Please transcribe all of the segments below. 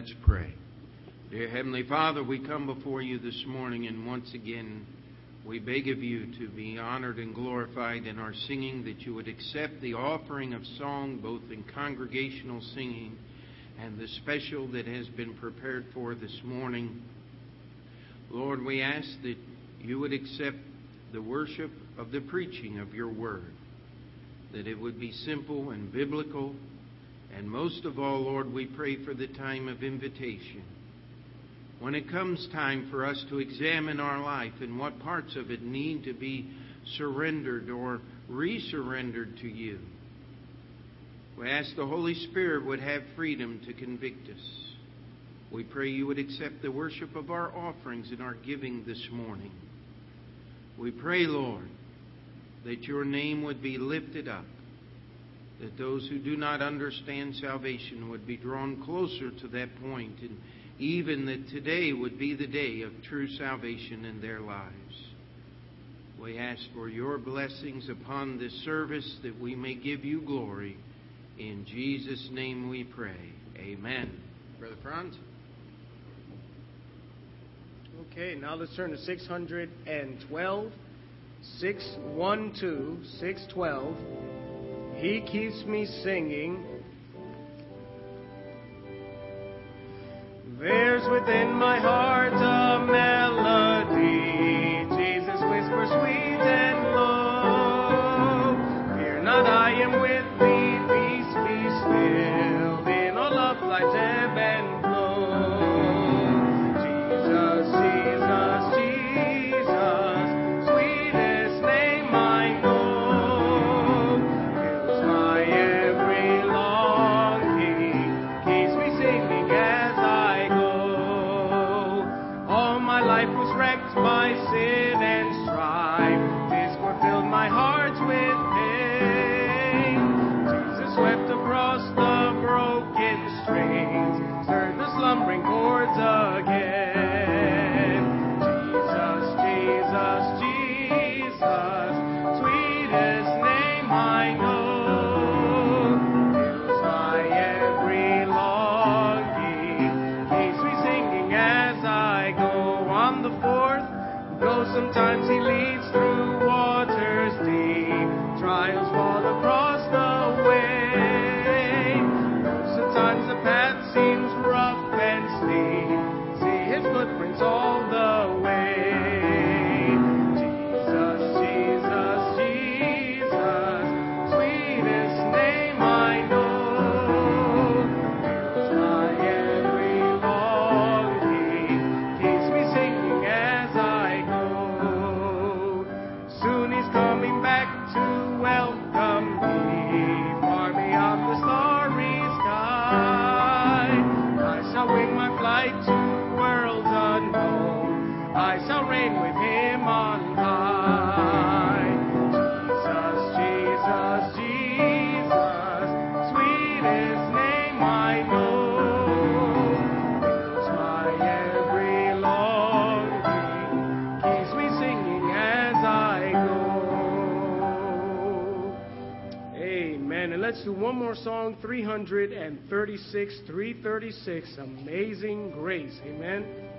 Let's pray. Dear Heavenly Father, we come before you this morning, and once again, we beg of you to be honored and glorified in our singing, that you would accept the offering of song, both in congregational singing and the special that has been prepared for this morning. Lord, we ask that you would accept the worship of the preaching of your word, that it would be simple and biblical. And most of all, Lord, we pray for the time of invitation. When it comes time for us to examine our life and what parts of it need to be surrendered or resurrendered to you, we ask the Holy Spirit would have freedom to convict us. We pray you would accept the worship of our offerings and our giving this morning. We pray, Lord, that your name would be lifted up, that those who do not understand salvation would be drawn closer to that point, and even that today would be the day of true salvation in their lives. We ask for your blessings upon this service that we may give you glory. In Jesus' name we pray. Amen. Brother Franz? Okay, now let's turn to 612. 612, 612. He keeps me singing. There's within my heart a melody. My life was wrecked by sin song, 336, 336, Amazing Grace. Amen.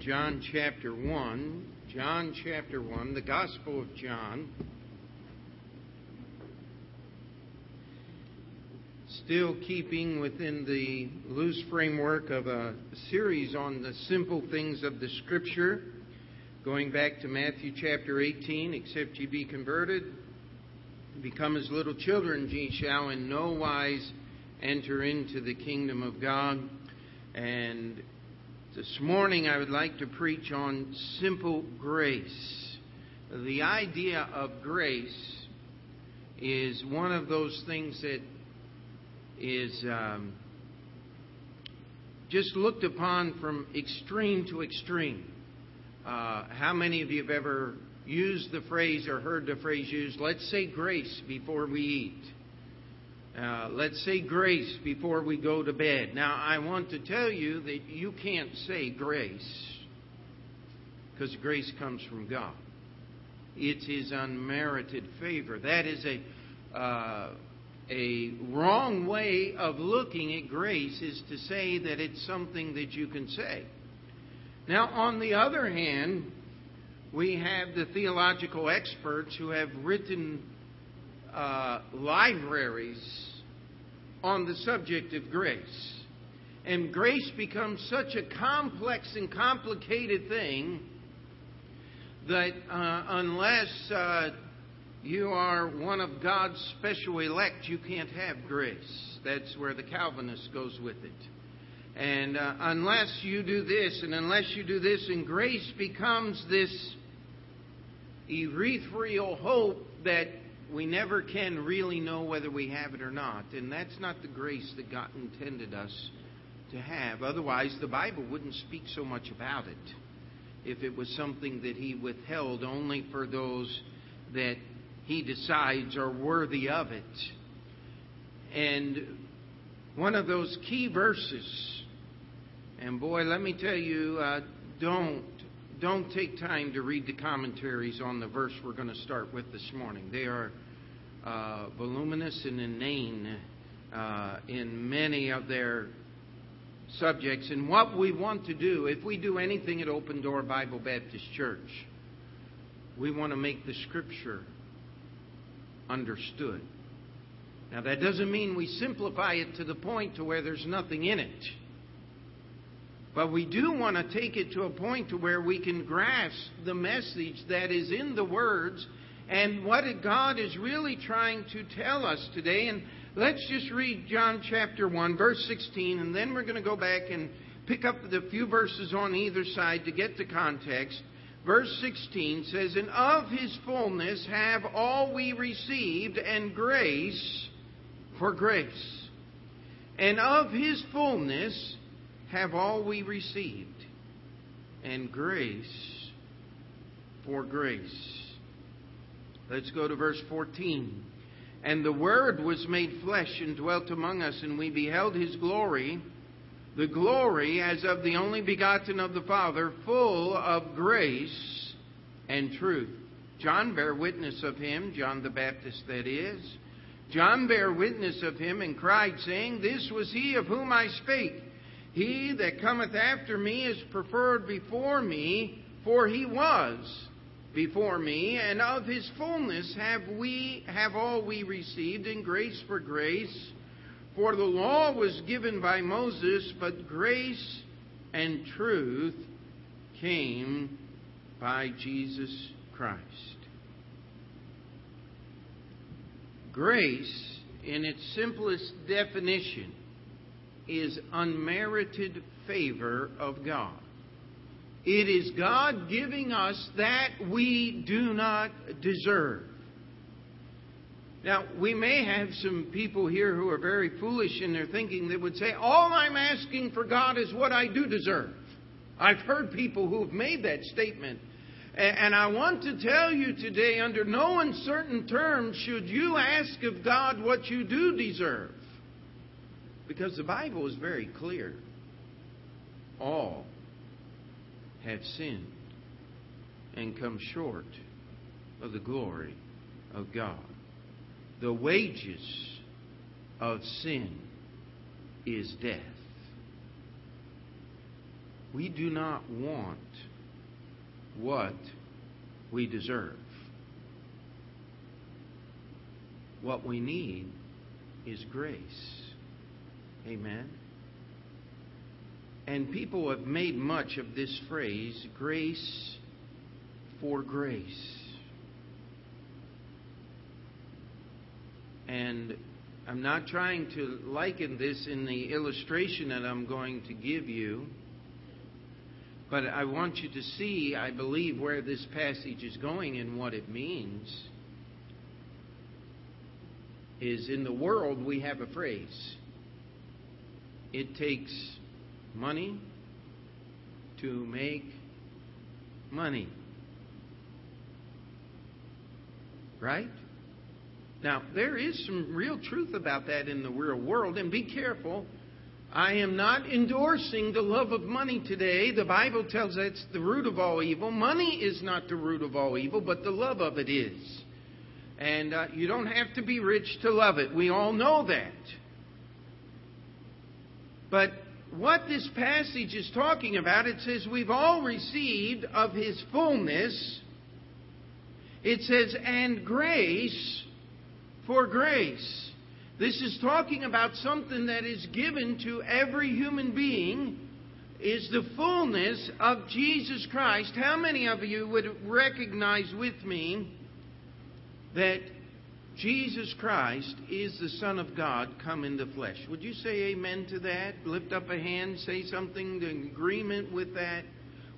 John chapter 1. John chapter 1, the Gospel of John. Still keeping within the loose framework of a series on the simple things of the Scripture, going back to Matthew chapter 18, except ye be converted, become as little children, ye shall in no wise enter into the kingdom of God. And this morning, I would like to preach on simple grace. The idea of grace is one of those things that is um, just looked upon from extreme to extreme. Uh, how many of you have ever used the phrase or heard the phrase used, let's say grace before we eat? Uh, let's say grace before we go to bed. Now, I want to tell you that you can't say grace because grace comes from God. It's His unmerited favor. That is a uh, a wrong way of looking at grace is to say that it's something that you can say. Now, on the other hand, we have the theological experts who have written uh, libraries on the subject of grace. And grace becomes such a complex and complicated thing that uh, unless uh, you are one of God's special elect, you can't have grace. That's where the Calvinist goes with it. And uh, unless you do this and unless you do this, and grace becomes this ethereal hope that we never can really know whether we have it or not. And that's not the grace that God intended us to have. Otherwise, the Bible wouldn't speak so much about it if it was something that He withheld only for those that He decides are worthy of it. And one of those key verses, and boy, let me tell you, uh, don't don't take time to read the commentaries on the verse we're going to start with this morning. They are uh, voluminous and inane uh, in many of their subjects. And what we want to do, if we do anything at Open Door Bible Baptist Church, we want to make the Scripture understood. Now, that doesn't mean we simplify it to the point to where there's nothing in it. But we do want to take it to a point to where we can grasp the message that is in the words and what God is really trying to tell us today. And let's just read John chapter 1, verse 16, and then we're going to go back and pick up the few verses on either side to get the context. Verse 16 says, And of his fullness have all we received, and grace for grace. And of his fullness have all we received, and grace for grace. Let's go to verse 14. And the Word was made flesh and dwelt among us, and we beheld his glory, the glory as of the only begotten of the Father, full of grace and truth. John bare witness of him, John the Baptist that is. John bare witness of him and cried, saying, This was he of whom I spake. He that cometh after me is preferred before me, for he was before me, and of his fullness have we have all we received in grace for grace. For the law was given by Moses, but grace and truth came by Jesus Christ. Grace, in its simplest definition, is unmerited favor of God. It is God giving us that we do not deserve. Now, we may have some people here who are very foolish in their thinking that would say, All I'm asking for God is what I do deserve. I've heard people who have made that statement. And I want to tell you today, under no uncertain terms, should you ask of God what you do deserve. Because the Bible is very clear. All have sinned and come short of the glory of God. The wages of sin is death. We do not want what we deserve. What we need is grace. Amen. And people have made much of this phrase, grace for grace. And I'm not trying to liken this in the illustration that I'm going to give you, but I want you to see, I believe, where this passage is going and what it means. Is in the world we have a phrase it takes money to make money. Right? Now, there is some real truth about that in the real world, and be careful. I am not endorsing the love of money today. The Bible tells us it's the root of all evil. Money is not the root of all evil, but the love of it is. And uh, you don't have to be rich to love it. We all know that. But what this passage is talking about, it says, We've all received of His fullness. It says, and grace for grace. This is talking about something that is given to every human being, is the fullness of Jesus Christ. How many of you would recognize with me that Jesus Christ is the Son of God come in the flesh. Would you say amen to that? Lift up a hand, say something in agreement with that.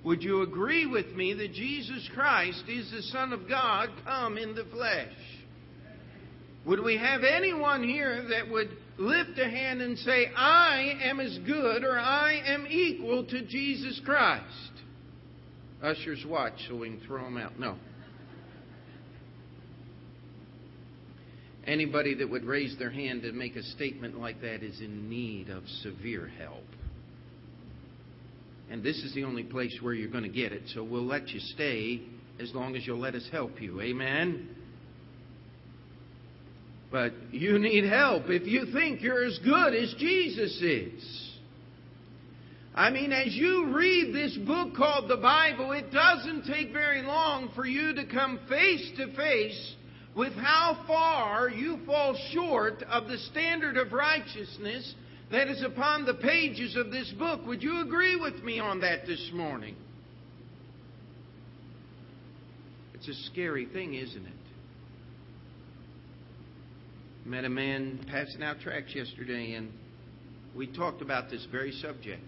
would you agree with me that Jesus Christ is the Son of God come in the flesh? Would we have anyone here that would lift a hand and say, I am as good or I am equal to Jesus Christ? Ushers watch so we can throw them out. No. Anybody that would raise their hand to make a statement like that is in need of severe help. And this is the only place where you're going to get it, so we'll let you stay as long as you'll let us help you. Amen? But you need help if you think you're as good as Jesus is. I mean, as you read this book called the Bible, it doesn't take very long for you to come face to face with how far you fall short of the standard of righteousness that is upon the pages of this book. Would you agree with me on that this morning? It's a scary thing, isn't it? Met a man passing out tracts yesterday, and we talked about this very subject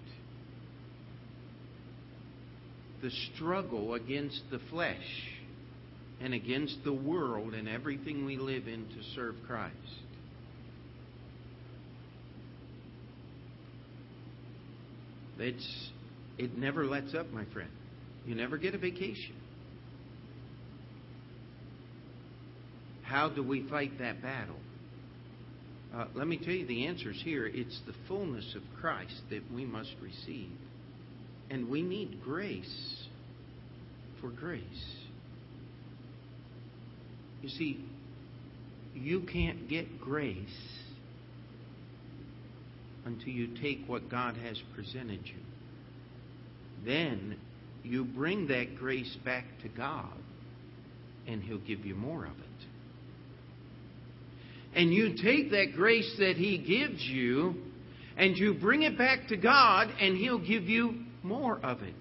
the struggle against the flesh and against the world and everything we live in to serve Christ. It's, it never lets up, my friend. You never get a vacation. How do we fight that battle? Uh, let me tell you the answer is here. It's the fullness of Christ that we must receive. And we need grace for grace. You see, you can't get grace until you take what God has presented you. Then you bring that grace back to God, and He'll give you more of it. And you take that grace that He gives you, and you bring it back to God, and He'll give you more of it.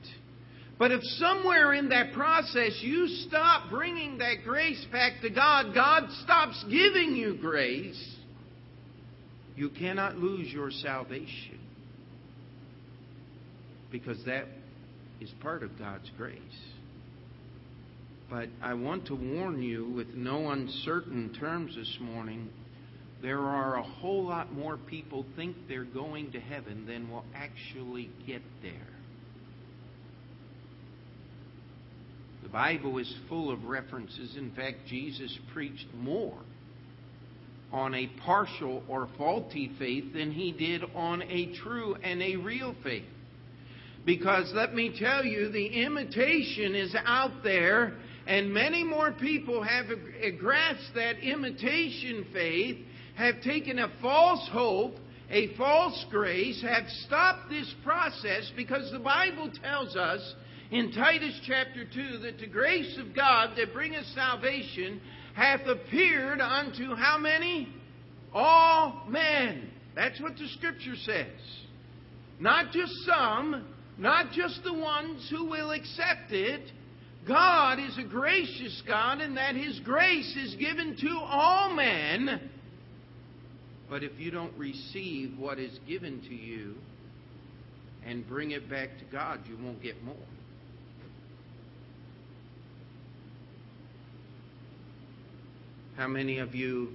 But if somewhere in that process you stop bringing that grace back to God, God stops giving you grace, you cannot lose your salvation. Because that is part of God's grace. But I want to warn you with no uncertain terms this morning there are a whole lot more people think they're going to heaven than will actually get there. The Bible is full of references. In fact, Jesus preached more on a partial or faulty faith than he did on a true and a real faith. Because let me tell you, the imitation is out there, and many more people have grasped that imitation faith, have taken a false hope, a false grace, have stopped this process because the Bible tells us in Titus chapter 2 that the grace of God that bringeth salvation hath appeared unto how many? All men. That's what the scripture says. Not just some, not just the ones who will accept it. God is a gracious God, and that His grace is given to all men. But if you don't receive what is given to you and bring it back to God, you won't get more. How many of you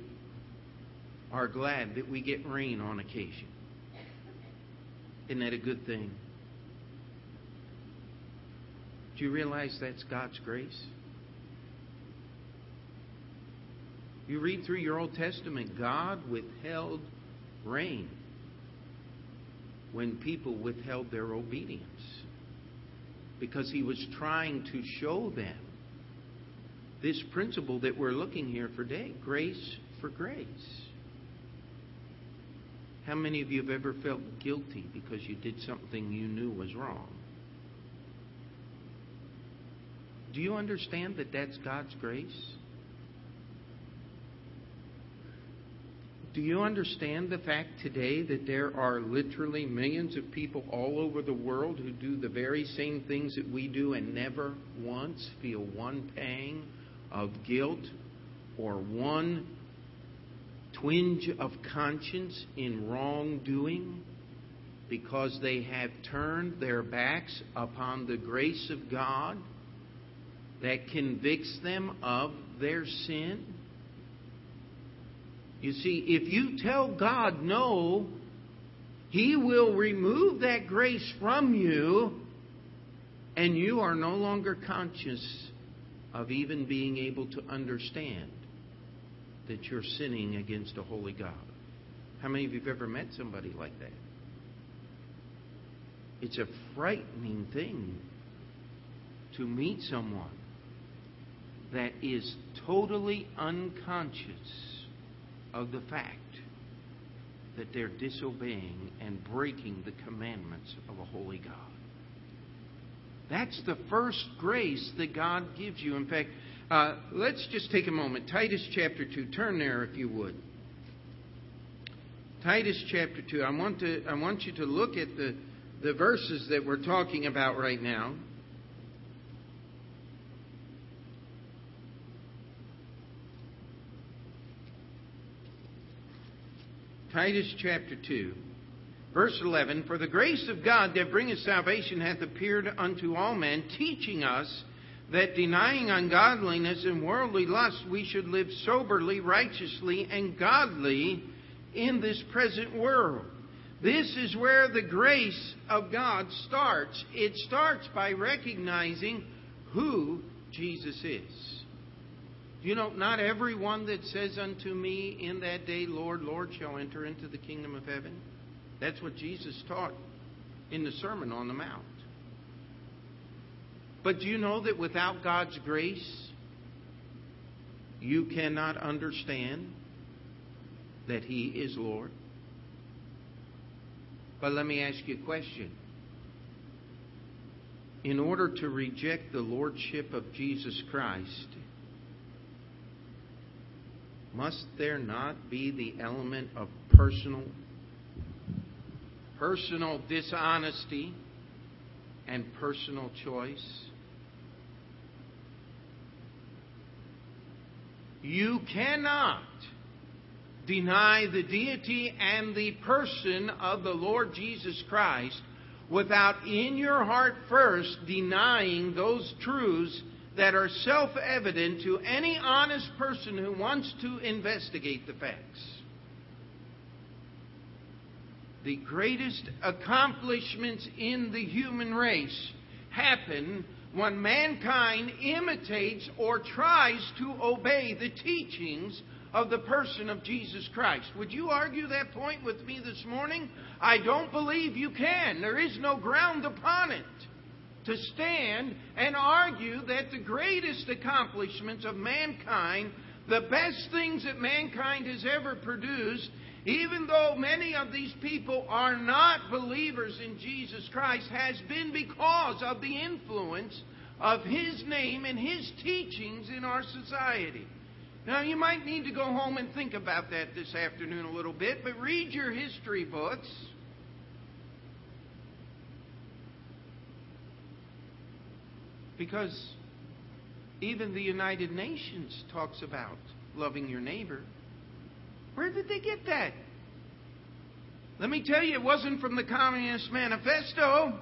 are glad that we get rain on occasion? Isn't that a good thing? Do you realize that's God's grace? You read through your Old Testament, God withheld rain when people withheld their obedience because He was trying to show them this principle that we're looking here for today grace for grace. How many of you have ever felt guilty because you did something you knew was wrong? Do you understand that that's God's grace? Do you understand the fact today that there are literally millions of people all over the world who do the very same things that we do and never once feel one pang of guilt or one twinge of conscience in wrongdoing? because they have turned their backs upon the grace of God that convicts them of their sin? You see, if you tell God no, He will remove that grace from you, and you are no longer conscious of even being able to understand that you're sinning against a holy God. How many of you have ever met somebody like that? It's a frightening thing to meet someone that is totally unconscious of the fact that they're disobeying and breaking the commandments of a holy God. That's the first grace that God gives you. In fact, uh, let's just take a moment. Titus chapter 2. Turn there if you would. Titus chapter 2. I want, to, I want you to look at the, the verses that we're talking about right now. Titus chapter 2, verse 11 For the grace of God that bringeth salvation hath appeared unto all men, teaching us that denying ungodliness and worldly lust, we should live soberly, righteously, and godly in this present world. This is where the grace of God starts. It starts by recognizing who Jesus is. You know, not everyone that says unto me in that day, Lord, Lord, shall enter into the kingdom of heaven. That's what Jesus taught in the Sermon on the Mount. But do you know that without God's grace, you cannot understand that He is Lord? But let me ask you a question. In order to reject the Lordship of Jesus Christ, must there not be the element of personal personal dishonesty and personal choice? You cannot deny the deity and the person of the Lord Jesus Christ without in your heart first denying those truths that are self evident to any honest person who wants to investigate the facts. The greatest accomplishments in the human race happen when mankind imitates or tries to obey the teachings of the person of Jesus Christ. Would you argue that point with me this morning? I don't believe you can. There is no ground upon it to stand and argue that the greatest accomplishments of mankind, the best things that mankind has ever produced, even though many of these people are not believers in Jesus Christ, has been because of the influence of His name and His teachings in our society. Now, you might need to go home and think about that this afternoon a little bit, but read your history books. Because even the United Nations talks about loving your neighbor. Where did they get that? Let me tell you, it wasn't from the Communist Manifesto.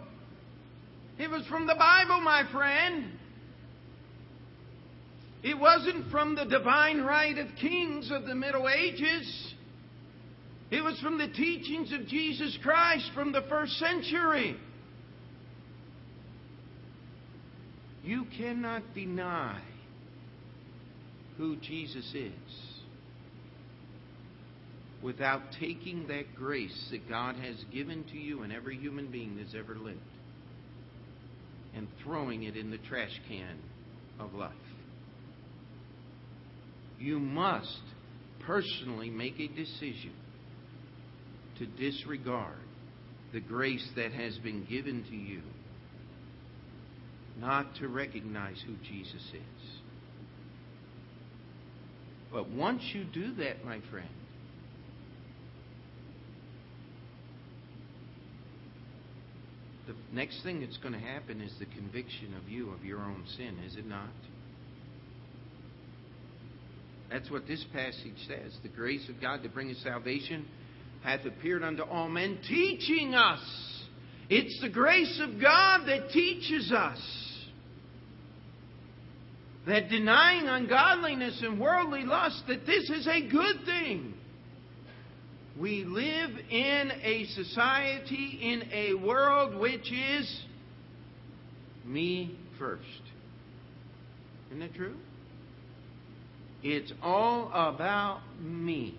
It was from the Bible, my friend. It wasn't from the divine right of kings of the Middle Ages. It was from the teachings of Jesus Christ from the first century. You cannot deny who Jesus is without taking that grace that God has given to you and every human being that's ever lived and throwing it in the trash can of life. You must personally make a decision to disregard the grace that has been given to you not to recognize who Jesus is. But once you do that, my friend, the next thing that's going to happen is the conviction of you of your own sin, is it not? That's what this passage says. The grace of God to bring us salvation hath appeared unto all men, teaching us. It's the grace of God that teaches us that denying ungodliness and worldly lust, that this is a good thing. We live in a society, in a world which is me first. Isn't that true? It's all about me.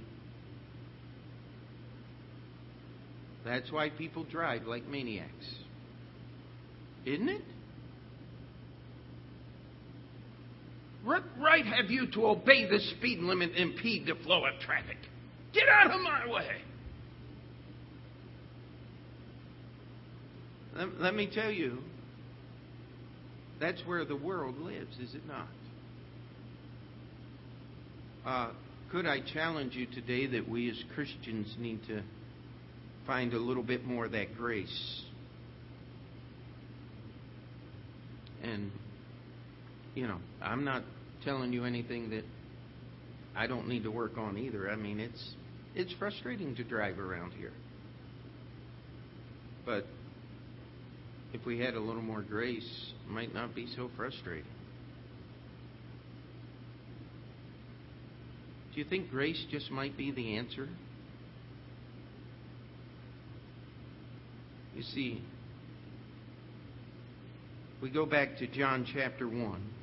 That's why people drive like maniacs. Isn't it? What right have you to obey the speed limit and impede the flow of traffic? Get out of my way. Let, let me tell you, that's where the world lives, is it not? Uh, could I challenge you today that we as Christians need to find a little bit more of that grace? And, you know, I'm not telling you anything that I don't need to work on either. I mean, it's it's frustrating to drive around here. But if we had a little more grace, it might not be so frustrating. Do you think grace just might be the answer? You see, we go back to John chapter 1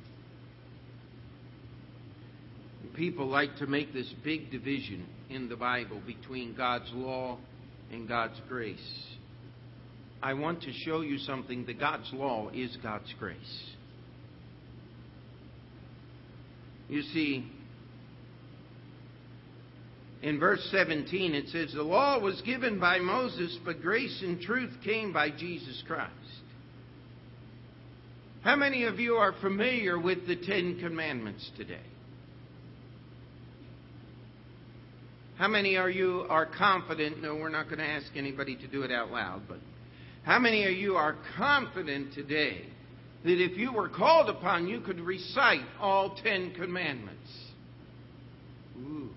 people like to make this big division in the Bible between God's law and God's grace. I want to show you something that God's law is God's grace. You see, in verse 17 it says, The law was given by Moses, but grace and truth came by Jesus Christ. How many of you are familiar with the Ten Commandments today? How many are you are confident? No, we're not going to ask anybody to do it out loud, but how many of you are confident today that if you were called upon, you could recite all Ten Commandments? Ooh.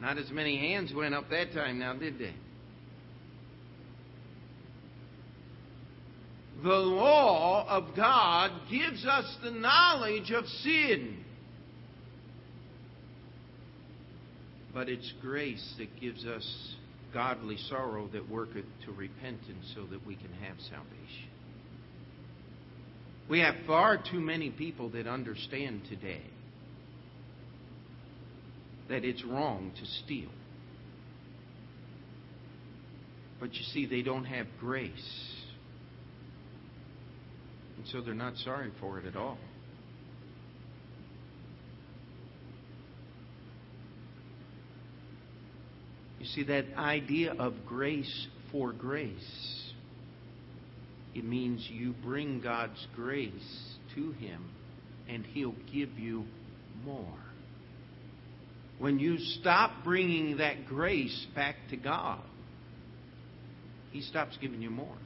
Not as many hands went up that time now, did they? The law of God gives us the knowledge of sin. But it's grace that gives us godly sorrow that worketh to repentance so that we can have salvation. We have far too many people that understand today that it's wrong to steal. But you see, they don't have grace. And so they're not sorry for it at all. You see, that idea of grace for grace, it means you bring God's grace to Him and He'll give you more. When you stop bringing that grace back to God, He stops giving you more.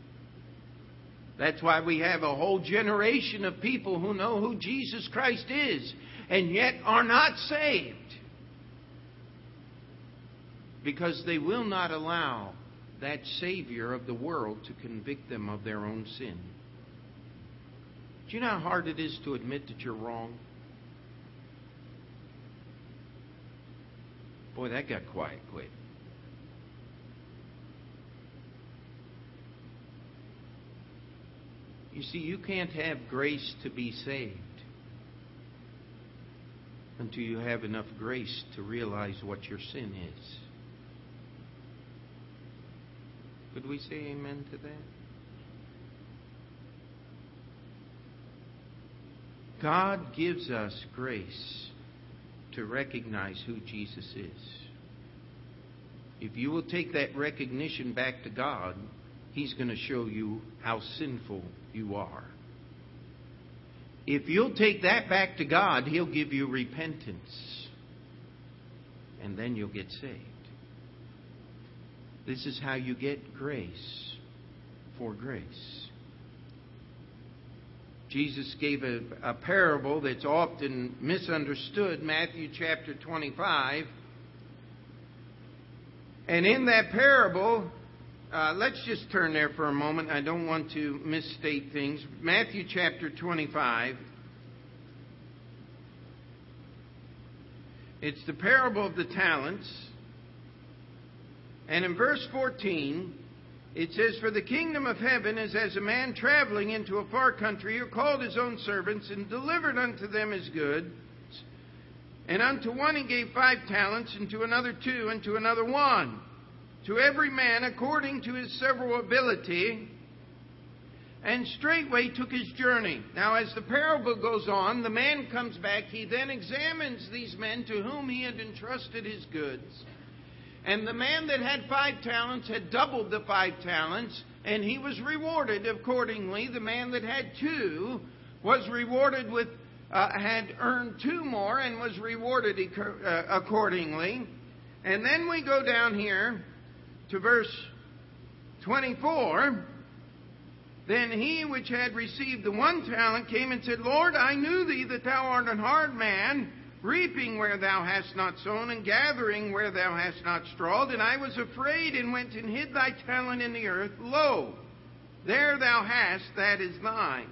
That's why we have a whole generation of people who know who Jesus Christ is and yet are not saved because they will not allow that Savior of the world to convict them of their own sin. Do you know how hard it is to admit that you're wrong? Boy, that got quiet quick. You see, you can't have grace to be saved until you have enough grace to realize what your sin is. Could we say amen to that? God gives us grace to recognize who Jesus is. If you will take that recognition back to God, He's going to show you how sinful you are. If you'll take that back to God, He'll give you repentance. And then you'll get saved. This is how you get grace for grace. Jesus gave a, a, parable that's often misunderstood, Matthew chapter 25. And in that parable, uh, let's just turn there for a moment. I don't want to misstate things. Matthew chapter 25. It's the parable of the talents. And in verse 14, it says, For the kingdom of heaven is as a man traveling into a far country who called his own servants and delivered unto them his goods. And unto one he gave five talents, and to another two, and to another one. To every man according to his several ability. And straightway took his journey. Now, as the parable goes on, the man comes back. He then examines these men to whom he had entrusted his goods. And the man that had five talents had doubled the five talents, and he was rewarded accordingly. The man that had two was rewarded with, uh, had earned two more and was rewarded uh, accordingly. And then we go down here to verse 24. Then he which had received the one talent came and said, Lord, I knew thee that thou art an hard man reaping where thou hast not sown, and gathering where thou hast not strawed. And I was afraid, and went and hid thy talent in the earth. Lo, there thou hast, that is thine.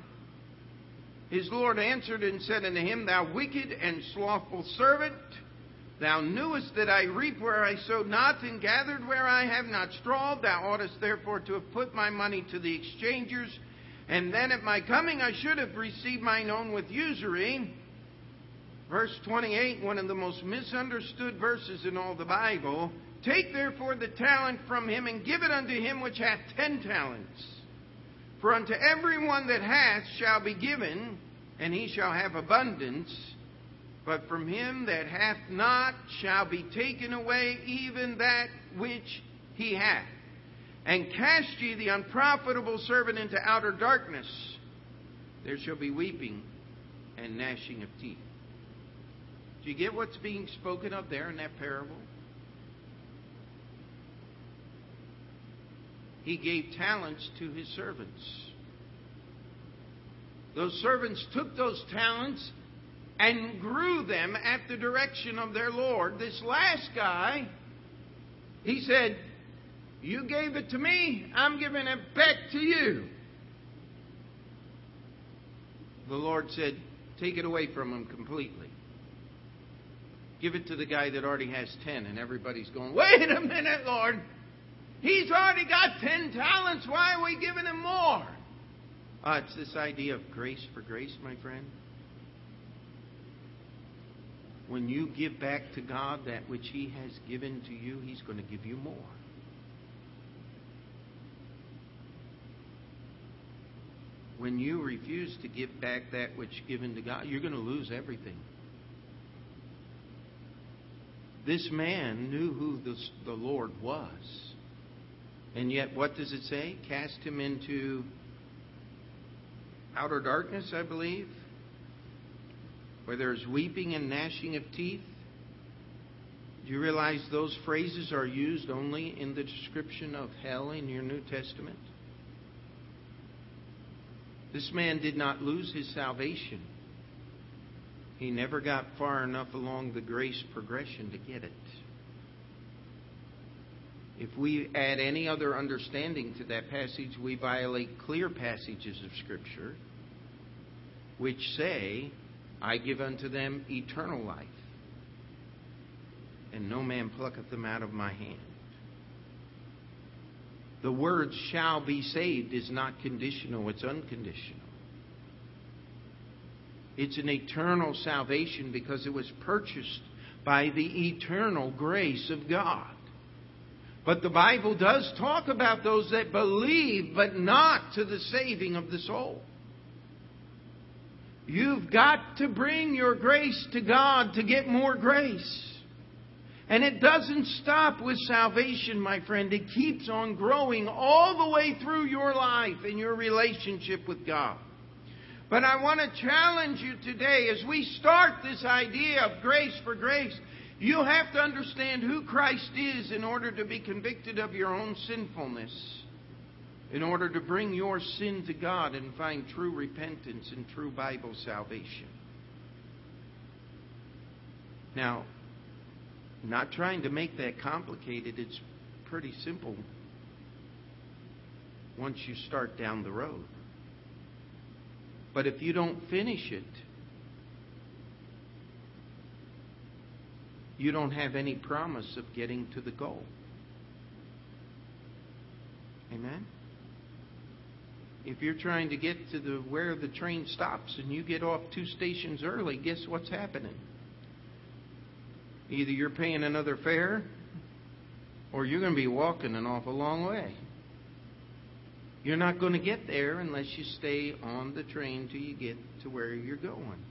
His Lord answered and said unto him, Thou wicked and slothful servant, thou knewest that I reap where I sowed not, and gathered where I have not strawed. Thou oughtest therefore to have put my money to the exchangers, and then at my coming I should have received mine own with usury. Verse 28, one of the most misunderstood verses in all the Bible. Take therefore the talent from him and give it unto him which hath ten talents. For unto every one that hath shall be given, and he shall have abundance. But from him that hath not shall be taken away even that which he hath. And cast ye the unprofitable servant into outer darkness. There shall be weeping and gnashing of teeth. Do you get what's being spoken of there in that parable? He gave talents to his servants. Those servants took those talents and grew them at the direction of their Lord. This last guy, he said, You gave it to me, I'm giving it back to you. The Lord said, Take it away from him completely. Give it to the guy that already has 10. And everybody's going, wait a minute, Lord. He's already got 10 talents. Why are we giving him more? Uh, it's this idea of grace for grace, my friend. When you give back to God that which He has given to you, He's going to give you more. When you refuse to give back that which given to God, you're going to lose everything. This man knew who the, the Lord was. And yet, what does it say? Cast him into outer darkness, I believe, where there's weeping and gnashing of teeth. Do you realize those phrases are used only in the description of hell in your New Testament? This man did not lose his salvation. He never got far enough along the grace progression to get it. If we add any other understanding to that passage, we violate clear passages of Scripture which say, I give unto them eternal life, and no man plucketh them out of my hand. The word shall be saved is not conditional, it's unconditional. It's an eternal salvation because it was purchased by the eternal grace of God. But the Bible does talk about those that believe, but not to the saving of the soul. You've got to bring your grace to God to get more grace. And it doesn't stop with salvation, my friend. It keeps on growing all the way through your life and your relationship with God. But I want to challenge you today as we start this idea of grace for grace. You have to understand who Christ is in order to be convicted of your own sinfulness, in order to bring your sin to God and find true repentance and true Bible salvation. Now, not trying to make that complicated, it's pretty simple once you start down the road. But if you don't finish it, you don't have any promise of getting to the goal. Amen? If you're trying to get to the where the train stops and you get off two stations early, guess what's happening? Either you're paying another fare or you're going to be walking an awful long way. You're not going to get there unless you stay on the train till you get to where you're going.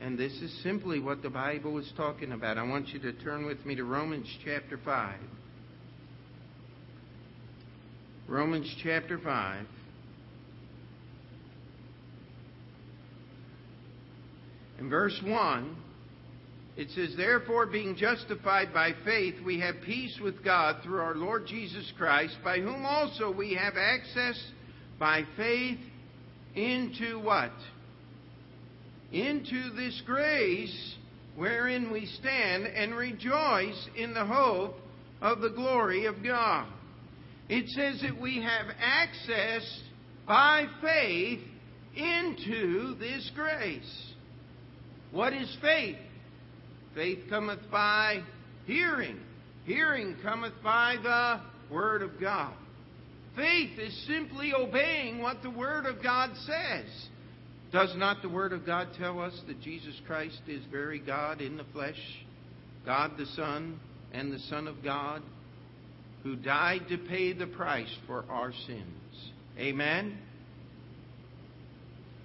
And this is simply what the Bible is talking about. I want you to turn with me to Romans chapter 5. Romans chapter 5. In verse 1, it says, Therefore, being justified by faith, we have peace with God through our Lord Jesus Christ, by whom also we have access by faith into what? into this grace wherein we stand and rejoice in the hope of the glory of God. It says that we have access by faith into this grace. What is faith? Faith cometh by hearing. Hearing cometh by the Word of God. Faith is simply obeying what the Word of God says. Does not the Word of God tell us that Jesus Christ is very God in the flesh, God the Son, and the Son of God, who died to pay the price for our sins? Amen?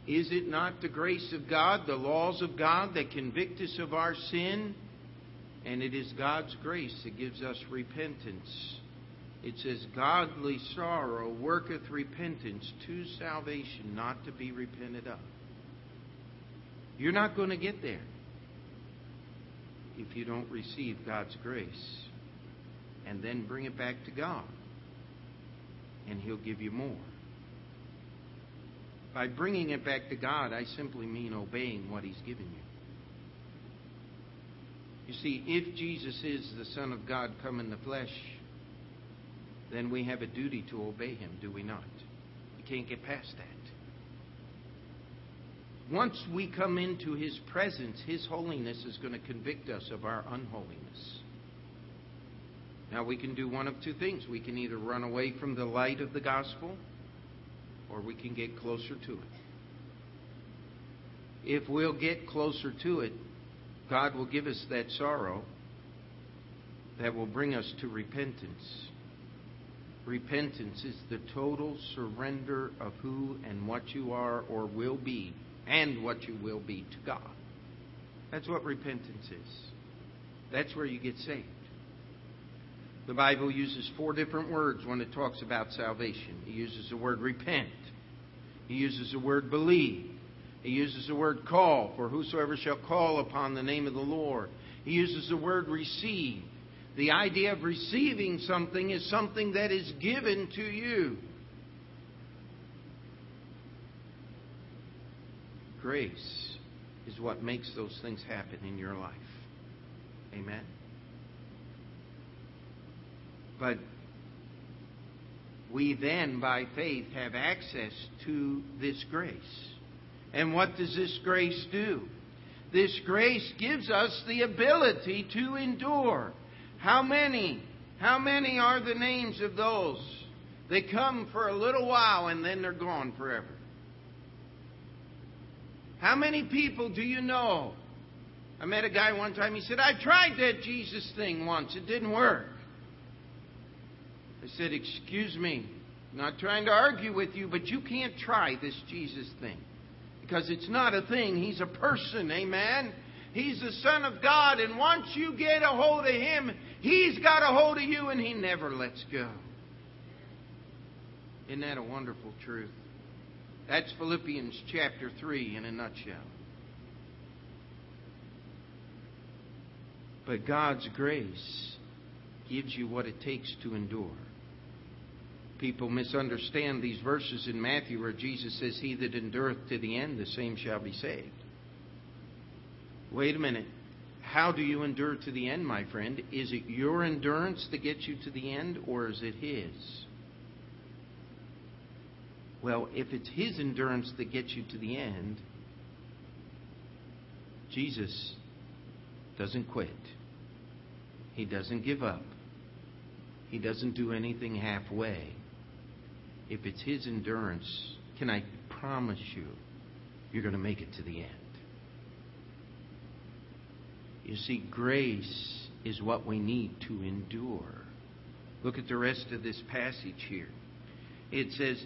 Is it not the grace of God, the laws of God, that convict us of our sin? And it is God's grace that gives us repentance. It says, Godly sorrow worketh repentance to salvation, not to be repented of. You're not going to get there if you don't receive God's grace and then bring it back to God, and He'll give you more. By bringing it back to God, I simply mean obeying what He's given you. You see, if Jesus is the Son of God come in the flesh, then we have a duty to obey Him, do we not? We can't get past that. Once we come into His presence, His holiness is going to convict us of our unholiness. Now, we can do one of two things. We can either run away from the light of the gospel, or we can get closer to it. If we'll get closer to it, God will give us that sorrow that will bring us to repentance. Repentance is the total surrender of who and what you are or will be and what you will be to God. That's what repentance is. That's where you get saved. The Bible uses four different words when it talks about salvation. It uses the word repent. He uses the word believe. He uses the word call, for whosoever shall call upon the name of the Lord. He uses the word receive. The idea of receiving something is something that is given to you. grace is what makes those things happen in your life. Amen? But we then, by faith, have access to this grace. And what does this grace do? This grace gives us the ability to endure. How many? How many are the names of those? They come for a little while and then they're gone forever. How many people do you know? I met a guy one time. He said, I tried that Jesus thing once. It didn't work. I said, Excuse me. I'm not trying to argue with you, but you can't try this Jesus thing. Because it's not a thing. He's a person. Amen? He's the Son of God. And once you get a hold of Him, He's got a hold of you and He never lets go. Isn't that a wonderful truth? That's Philippians chapter 3 in a nutshell. But God's grace gives you what it takes to endure. People misunderstand these verses in Matthew where Jesus says, He that endureth to the end, the same shall be saved. Wait a minute. how do you endure to the end, my friend? Is it your endurance that gets you to the end, or is it His? Well, if it's His endurance that gets you to the end, Jesus doesn't quit. He doesn't give up. He doesn't do anything halfway. If it's His endurance, can I promise you, you're going to make it to the end? You see, grace is what we need to endure. Look at the rest of this passage here. It says,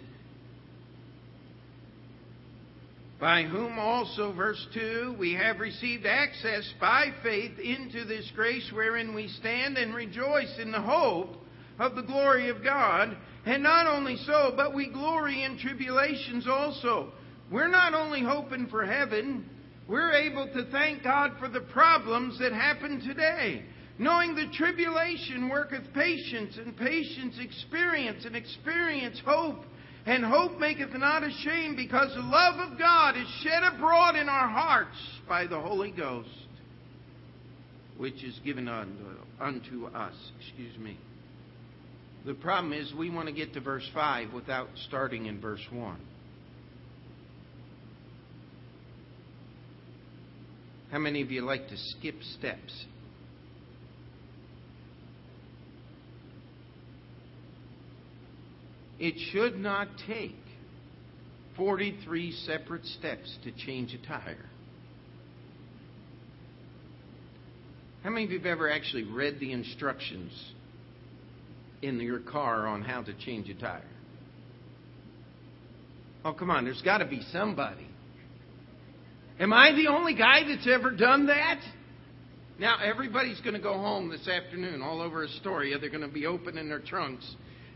by whom also, verse 2, we have received access by faith into this grace wherein we stand and rejoice in the hope of the glory of God. And not only so, but we glory in tribulations also. We're not only hoping for heaven, we're able to thank God for the problems that happen today. Knowing the tribulation worketh patience, and patience experience, and experience hope. And hope maketh not ashamed, because the love of God is shed abroad in our hearts by the Holy Ghost, which is given unto, unto us. Excuse me. The problem is we want to get to verse 5 without starting in verse 1. How many of you like to skip steps? It should not take 43 separate steps to change a tire. How many of you have ever actually read the instructions in your car on how to change a tire? Oh, come on, there's got to be somebody. Am I the only guy that's ever done that? Now, everybody's going to go home this afternoon all over Astoria. They're going to be opening their trunks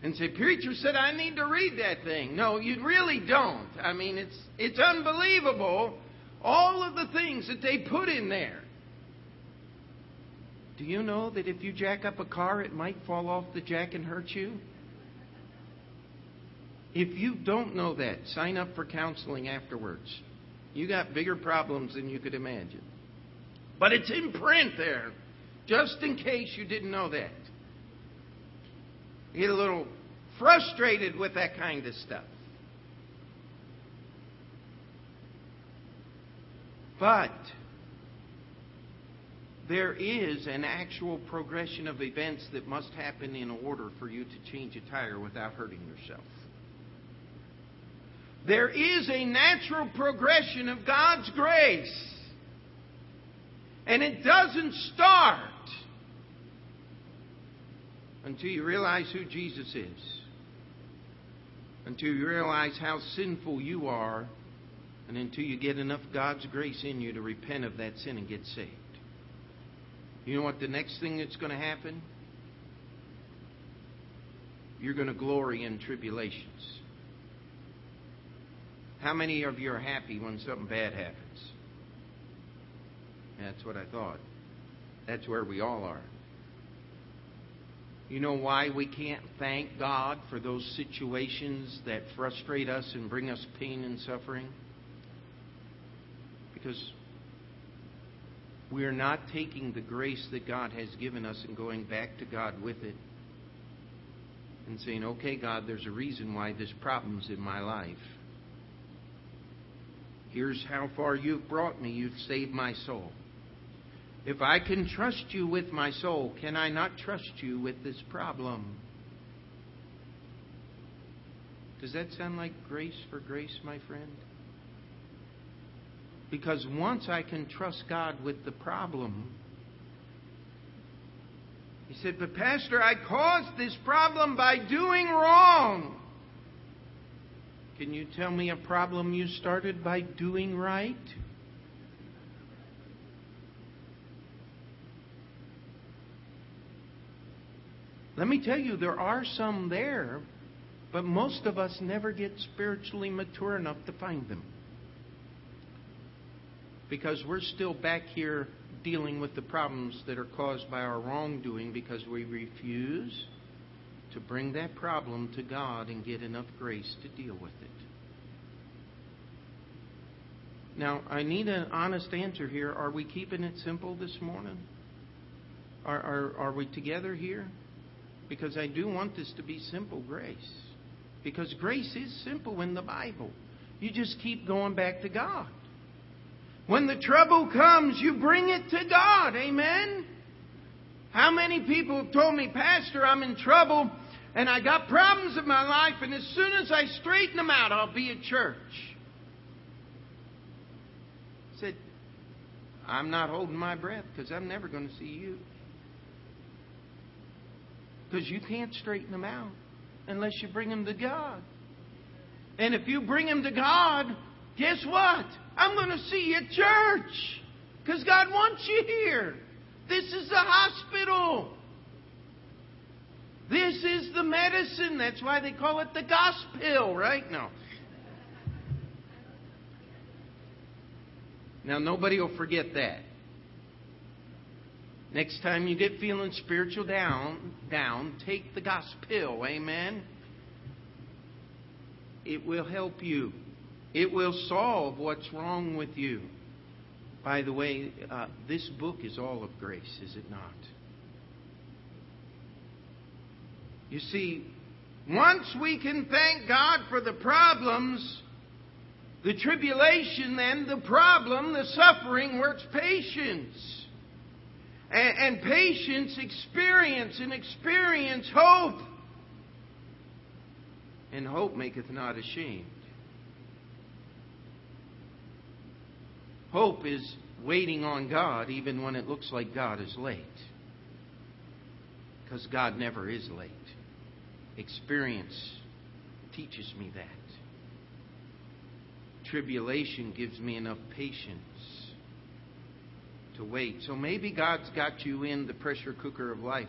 and say, Preacher said I need to read that thing. No, you really don't. I mean, it's, it's unbelievable all of the things that they put in there. Do you know that if you jack up a car, it might fall off the jack and hurt you? If you don't know that, sign up for counseling afterwards. You got bigger problems than you could imagine. But it's in print there, just in case you didn't know that. You get a little frustrated with that kind of stuff. But there is an actual progression of events that must happen in order for you to change a tire without hurting yourself. There is a natural progression of God's grace. And it doesn't start until you realize who Jesus is, until you realize how sinful you are, and until you get enough God's grace in you to repent of that sin and get saved. You know what the next thing that's going to happen? You're going to glory in tribulations. How many of you are happy when something bad happens? That's what I thought. That's where we all are. You know why we can't thank God for those situations that frustrate us and bring us pain and suffering? Because we are not taking the grace that God has given us and going back to God with it and saying, okay, God, there's a reason why this problem's in my life. Here's how far you've brought me. You've saved my soul. If I can trust you with my soul, can I not trust you with this problem? Does that sound like grace for grace, my friend? Because once I can trust God with the problem, he said, But, Pastor, I caused this problem by doing wrong. Can you tell me a problem you started by doing right? Let me tell you, there are some there, but most of us never get spiritually mature enough to find them. Because we're still back here dealing with the problems that are caused by our wrongdoing because we refuse to bring that problem to God and get enough grace to deal with it. Now, I need an honest answer here. Are we keeping it simple this morning? Are, are, are we together here? Because I do want this to be simple grace. Because grace is simple in the Bible. You just keep going back to God. When the trouble comes, you bring it to God. Amen? How many people have told me, Pastor, I'm in trouble and I got problems in my life, and as soon as I straighten them out, I'll be at church. I said, I'm not holding my breath because I'm never going to see you. Because you can't straighten them out unless you bring them to God. And if you bring them to God, guess what? I'm going to see you at church because God wants you here. This is the hospital. This is the medicine. That's why they call it the gospel, right? No. Now, nobody will forget that. Next time you get feeling spiritual down, down, take the gospel. Amen. It will help you. It will solve what's wrong with you. By the way, uh, this book is all of grace, is it not? You see, once we can thank God for the problems, the tribulation, then the problem, the suffering works patience. And, and patience experience and experience hope. And hope maketh not ashamed. Hope is waiting on God even when it looks like God is late. Because God never is late. Experience teaches me that. Tribulation gives me enough patience to wait. So maybe God's got you in the pressure cooker of life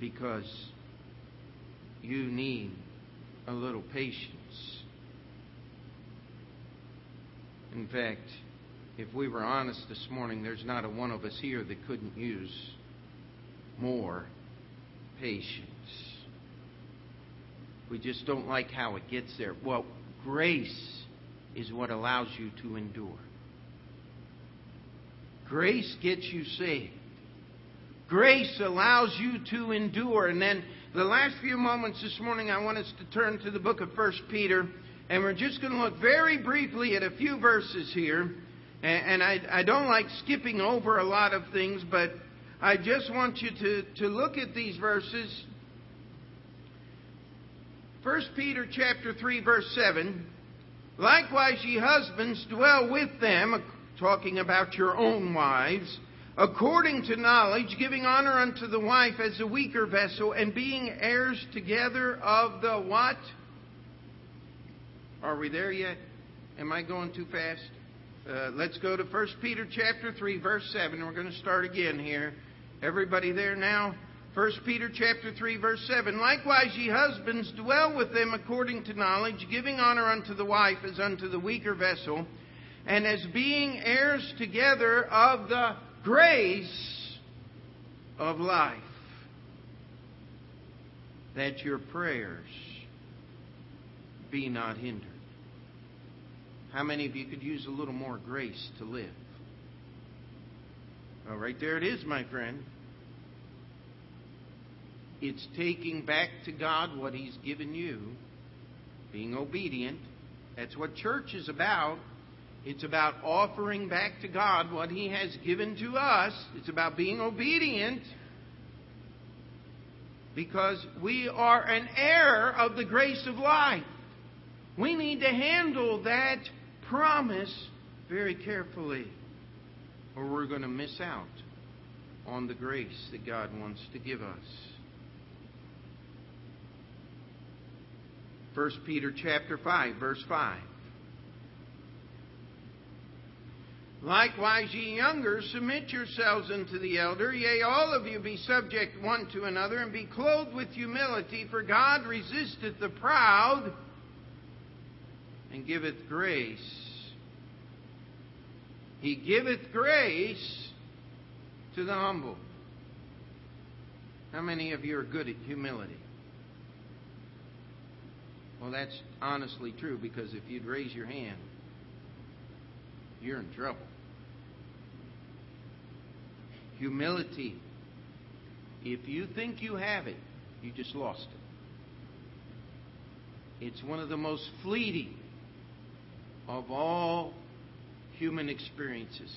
because you need a little patience. In fact, if we were honest this morning, there's not a one of us here that couldn't use more patience. We just don't like how it gets there. Well, grace is what allows you to endure. Grace gets you saved. Grace allows you to endure. And then the last few moments this morning, I want us to turn to the book of 1 Peter. And we're just going to look very briefly at a few verses here. And I, I don't like skipping over a lot of things, but I just want you to, to look at these verses. 1 Peter chapter 3 verse 7. Likewise ye husbands dwell with them, talking about your own wives, according to knowledge, giving honor unto the wife as a weaker vessel, and being heirs together of the what? Are we there yet? Am I going too fast? Uh, let's go to 1 Peter chapter 3 verse 7. We're going to start again here. Everybody there now? 1 Peter chapter 3 verse 7. Likewise ye husbands dwell with them according to knowledge, giving honor unto the wife as unto the weaker vessel, and as being heirs together of the grace of life. That your prayers be not hindered. How many of you could use a little more grace to live? Right there it is, my friend. It's taking back to God what He's given you, being obedient. That's what church is about. It's about offering back to God what He has given to us. It's about being obedient because we are an heir of the grace of life. We need to handle that promise very carefully or we're going to miss out on the grace that God wants to give us. 1 Peter chapter 5 verse 5 Likewise, ye younger, submit yourselves unto the elder. Yea, all of you be subject one to another, and be clothed with humility, for God resisteth the proud, and giveth grace he giveth grace to the humble. How many of you are good at humility? Well, that's honestly true because if you'd raise your hand, you're in trouble. Humility. If you think you have it, you just lost it. It's one of the most fleeting of all human experiences.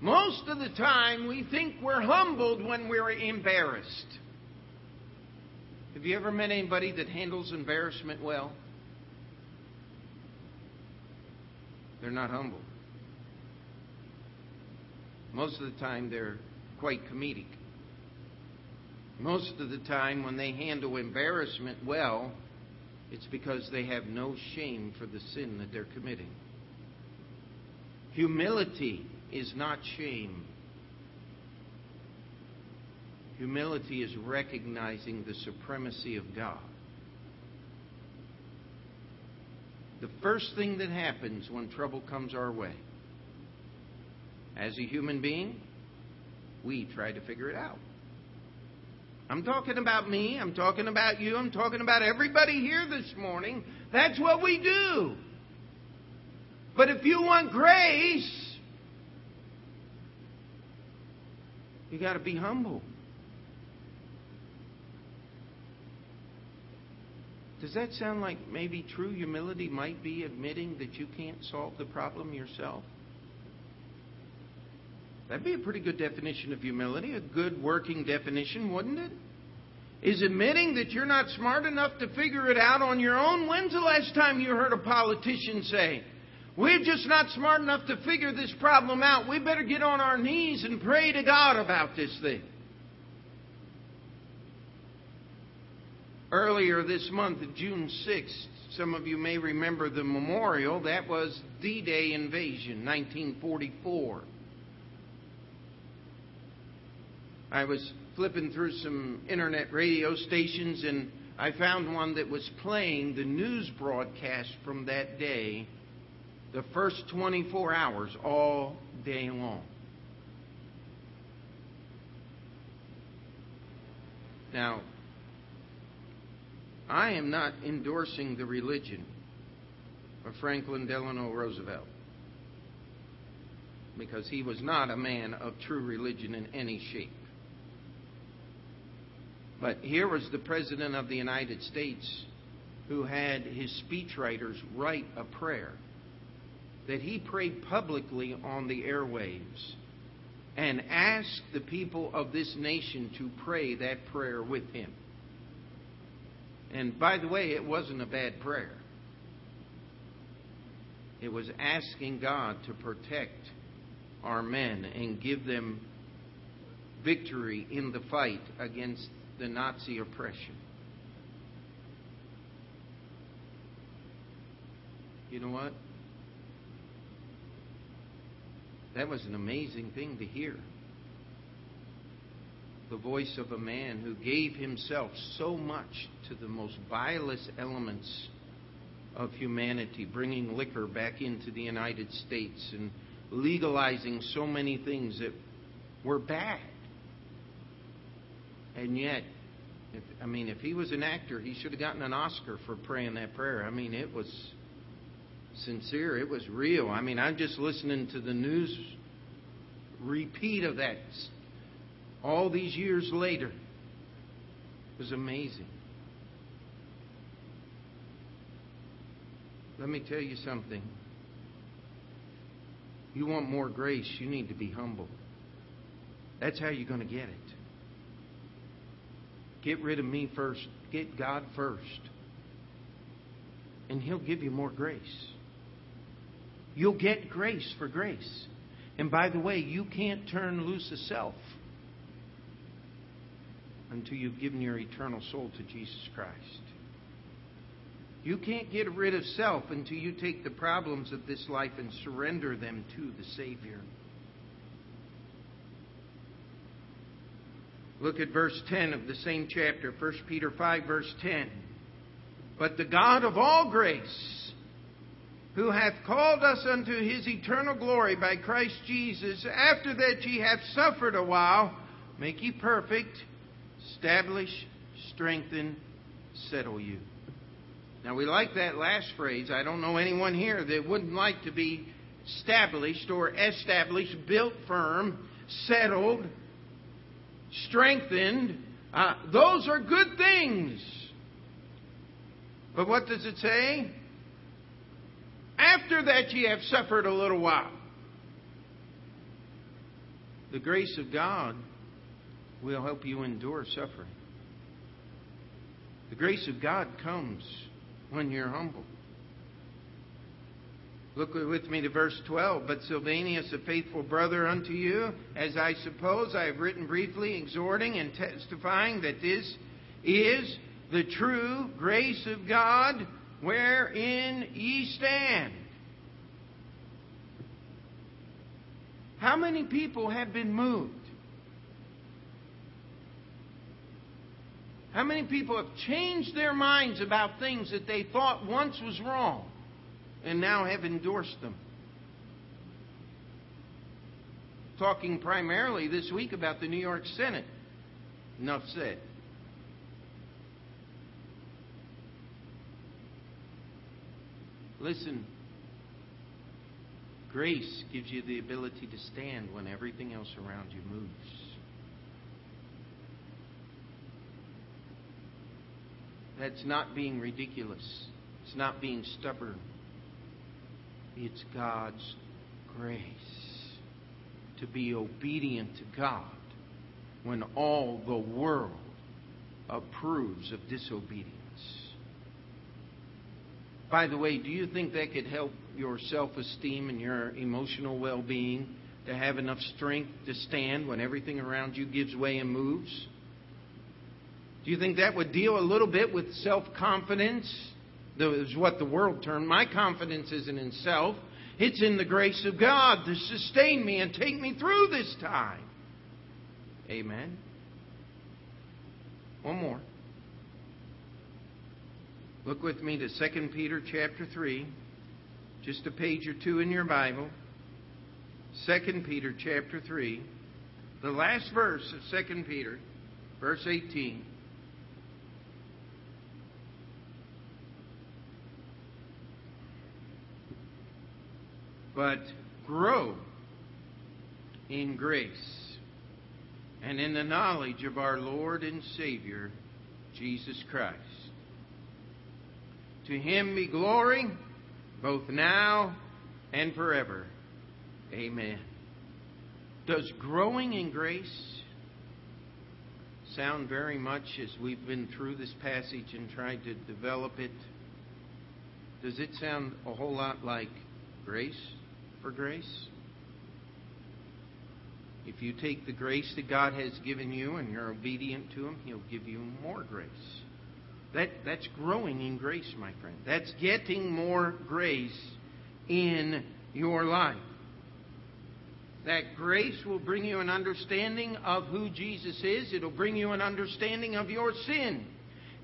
Most of the time, we think we're humbled when we're embarrassed. Have you ever met anybody that handles embarrassment well? They're not humble. Most of the time, they're quite comedic. Most of the time, when they handle embarrassment well, it's because they have no shame for the sin that they're committing. Humility is not shame. Humility is recognizing the supremacy of God. The first thing that happens when trouble comes our way, as a human being, we try to figure it out. I'm talking about me. I'm talking about you. I'm talking about everybody here this morning. That's what we do. But if you want grace, you got to be humble. Does that sound like maybe true humility might be admitting that you can't solve the problem yourself? That'd be a pretty good definition of humility, a good working definition, wouldn't it? Is admitting that you're not smart enough to figure it out on your own. When's the last time you heard a politician say, We're just not smart enough to figure this problem out. We better get on our knees and pray to God about this thing? Earlier this month, June 6th, some of you may remember the memorial. That was D Day invasion, 1944. I was flipping through some internet radio stations and I found one that was playing the news broadcast from that day, the first 24 hours, all day long. Now, I am not endorsing the religion of Franklin Delano Roosevelt because he was not a man of true religion in any shape. But here was the President of the United States who had his speechwriters write a prayer that he prayed publicly on the airwaves and asked the people of this nation to pray that prayer with him. And by the way, it wasn't a bad prayer. It was asking God to protect our men and give them victory in the fight against the Nazi oppression. You know what? That was an amazing thing to hear. The voice of a man who gave himself so much to the most vilest elements of humanity, bringing liquor back into the United States and legalizing so many things that were bad. And yet, if, I mean, if he was an actor, he should have gotten an Oscar for praying that prayer. I mean, it was sincere, it was real. I mean, I'm just listening to the news repeat of that all these years later. It was amazing. Let me tell you something. You want more grace, you need to be humble. That's how you're going to get it. Get rid of me first. Get God first. And He'll give you more grace. You'll get grace for grace. And by the way, you can't turn loose a self until you've given your eternal soul to Jesus Christ. You can't get rid of self until you take the problems of this life and surrender them to the Savior. Look at verse 10 of the same chapter, 1 Peter 5, verse 10. But the God of all grace, who hath called us unto his eternal glory by Christ Jesus, after that ye have suffered a while, make ye perfect, establish, strengthen, settle you. Now, we like that last phrase. I don't know anyone here that wouldn't like to be established or established, built firm, settled, strengthened. Uh, those are good things. But what does it say? After that, ye have suffered a little while. The grace of God will help you endure suffering. The grace of God comes when you're humble. Look with me to verse 12. But Silvanus, a faithful brother unto you, as I suppose I have written briefly, exhorting and testifying that this is the true grace of God wherein ye stand. How many people have been moved? How many people have changed their minds about things that they thought once was wrong and now have endorsed them? Talking primarily this week about the New York Senate. Enough said. Listen, grace gives you the ability to stand when everything else around you moves. That's not being ridiculous. It's not being stubborn. It's God's grace to be obedient to God when all the world approves of disobedience. By the way, do you think that could help your self esteem and your emotional well being to have enough strength to stand when everything around you gives way and moves? Do you think that would deal a little bit with self confidence? Is what the world termed. My confidence isn't in self, it's in the grace of God to sustain me and take me through this time. Amen. One more. Look with me to 2 Peter chapter 3, just a page or two in your Bible. 2 Peter chapter 3, the last verse of 2 Peter, verse 18. But grow in grace and in the knowledge of our Lord and Savior, Jesus Christ. To him be glory, both now and forever. Amen. Does growing in grace sound very much as we've been through this passage and tried to develop it? Does it sound a whole lot like grace for grace? If you take the grace that God has given you and you're obedient to Him, He'll give you more grace. That, that's growing in grace, my friend. That's getting more grace in your life. That grace will bring you an understanding of who Jesus is. It'll bring you an understanding of your sin.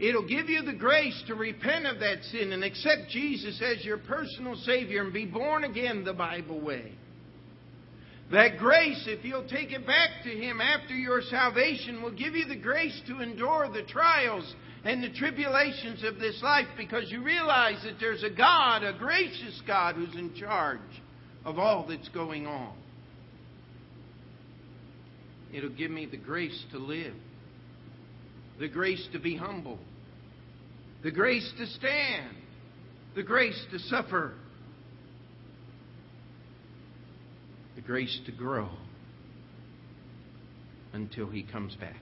It'll give you the grace to repent of that sin and accept Jesus as your personal Savior and be born again the Bible way. That grace, if you'll take it back to Him after your salvation, will give you the grace to endure the trials and the tribulations of this life because you realize that there's a God, a gracious God, who's in charge of all that's going on. It'll give me the grace to live, the grace to be humble, the grace to stand, the grace to suffer, the grace to grow until He comes back.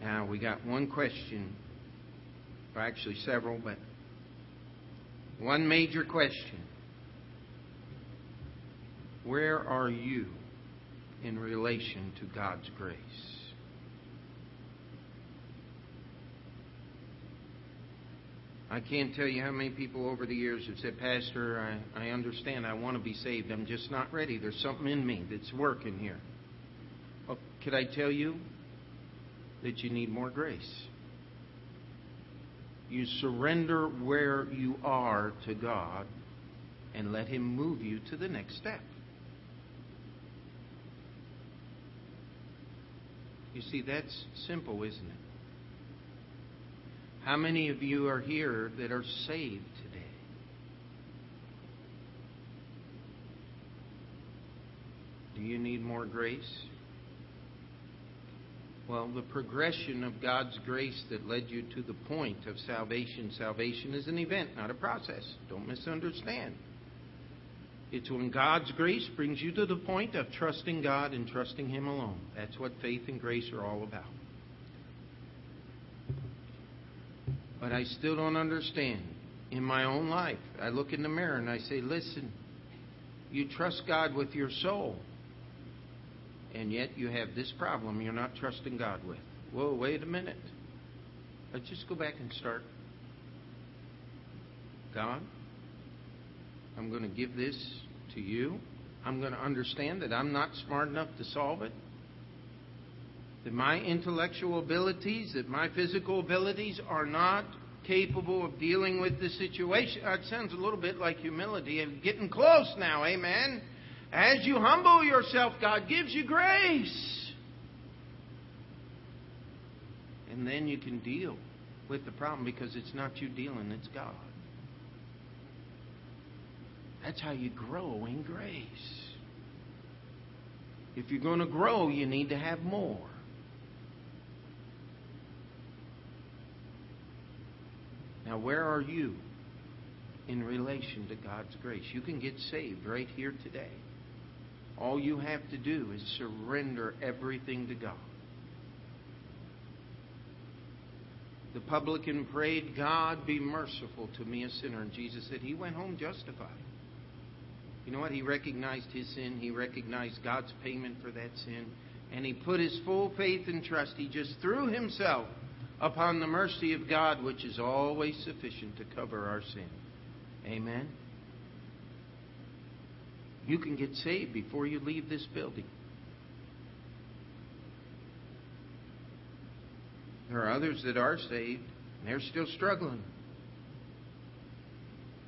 Now, we got one question, or actually several, but one major question. Where are you in relation to God's grace? I can't tell you how many people over the years have said, Pastor, I, I understand. I want to be saved. I'm just not ready. There's something in me that's working here. Well, could I tell you? that you need more grace. You surrender where you are to God and let Him move you to the next step. You see, that's simple, isn't it? How many of you are here that are saved today? Do you need more grace? Well, the progression of God's grace that led you to the point of salvation. Salvation is an event, not a process. Don't misunderstand. It's when God's grace brings you to the point of trusting God and trusting Him alone. That's what faith and grace are all about. But I still don't understand. In my own life, I look in the mirror and I say, listen, you trust God with your soul, and yet you have this problem you're not trusting God with. Whoa, wait a minute. Let's just go back and start. God, I'm going to give this to you. I'm going to understand that I'm not smart enough to solve it. That my intellectual abilities, that my physical abilities are not capable of dealing with the situation. That sounds a little bit like humility and getting close now, amen. As you humble yourself, God gives you grace. And then you can deal with the problem because it's not you dealing, it's God. That's how you grow in grace. If you're going to grow, you need to have more. Now, where are you in relation to God's grace? You can get saved right here today. All you have to do is surrender everything to God. The publican prayed, God be merciful to me, a sinner. And Jesus said he went home justified. You know what? He recognized his sin. He recognized God's payment for that sin. And he put his full faith and trust. He just threw himself upon the mercy of God, which is always sufficient to cover our sin. Amen. You can get saved before you leave this building. There are others that are saved, and they're still struggling.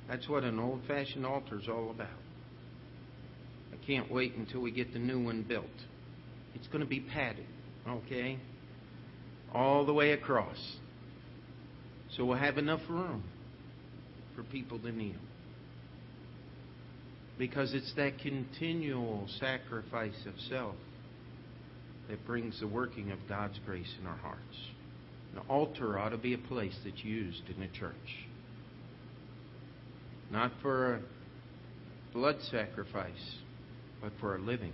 That's what an old fashioned altar is all about. I can't wait until we get the new one built. It's going to be padded, okay? All the way across. So we'll have enough room for people to kneel. Because it's that continual sacrifice of self that brings the working of God's grace in our hearts. An altar ought to be a place that's used in a church. Not for a blood sacrifice, but for a living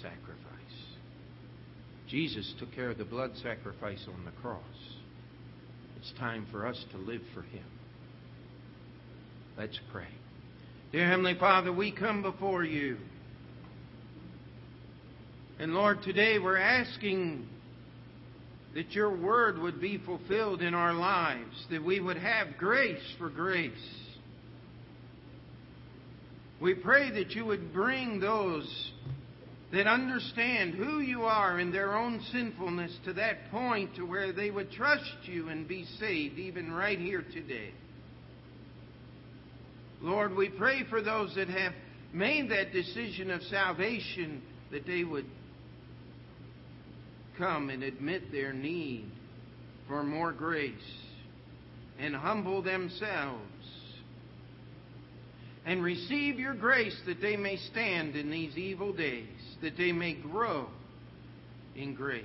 sacrifice. Jesus took care of the blood sacrifice on the cross. It's time for us to live for Him. Let's pray. Dear Heavenly Father, we come before you. And Lord, today we're asking that your word would be fulfilled in our lives, that we would have grace for grace. We pray that you would bring those that understand who you are in their own sinfulness to that point to where they would trust you and be saved even right here today. Lord, we pray for those that have made that decision of salvation that they would come and admit their need for more grace and humble themselves and receive your grace that they may stand in these evil days, that they may grow in grace.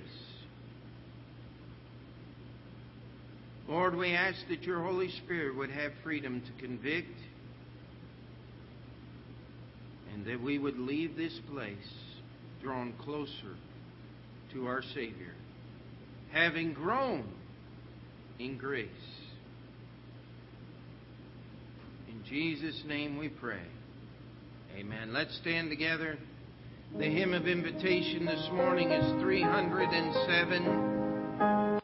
Lord, we ask that your Holy Spirit would have freedom to convict and that we would leave this place drawn closer to our Savior, having grown in grace. In Jesus' name we pray. Amen. Let's stand together. The hymn of invitation this morning is 307.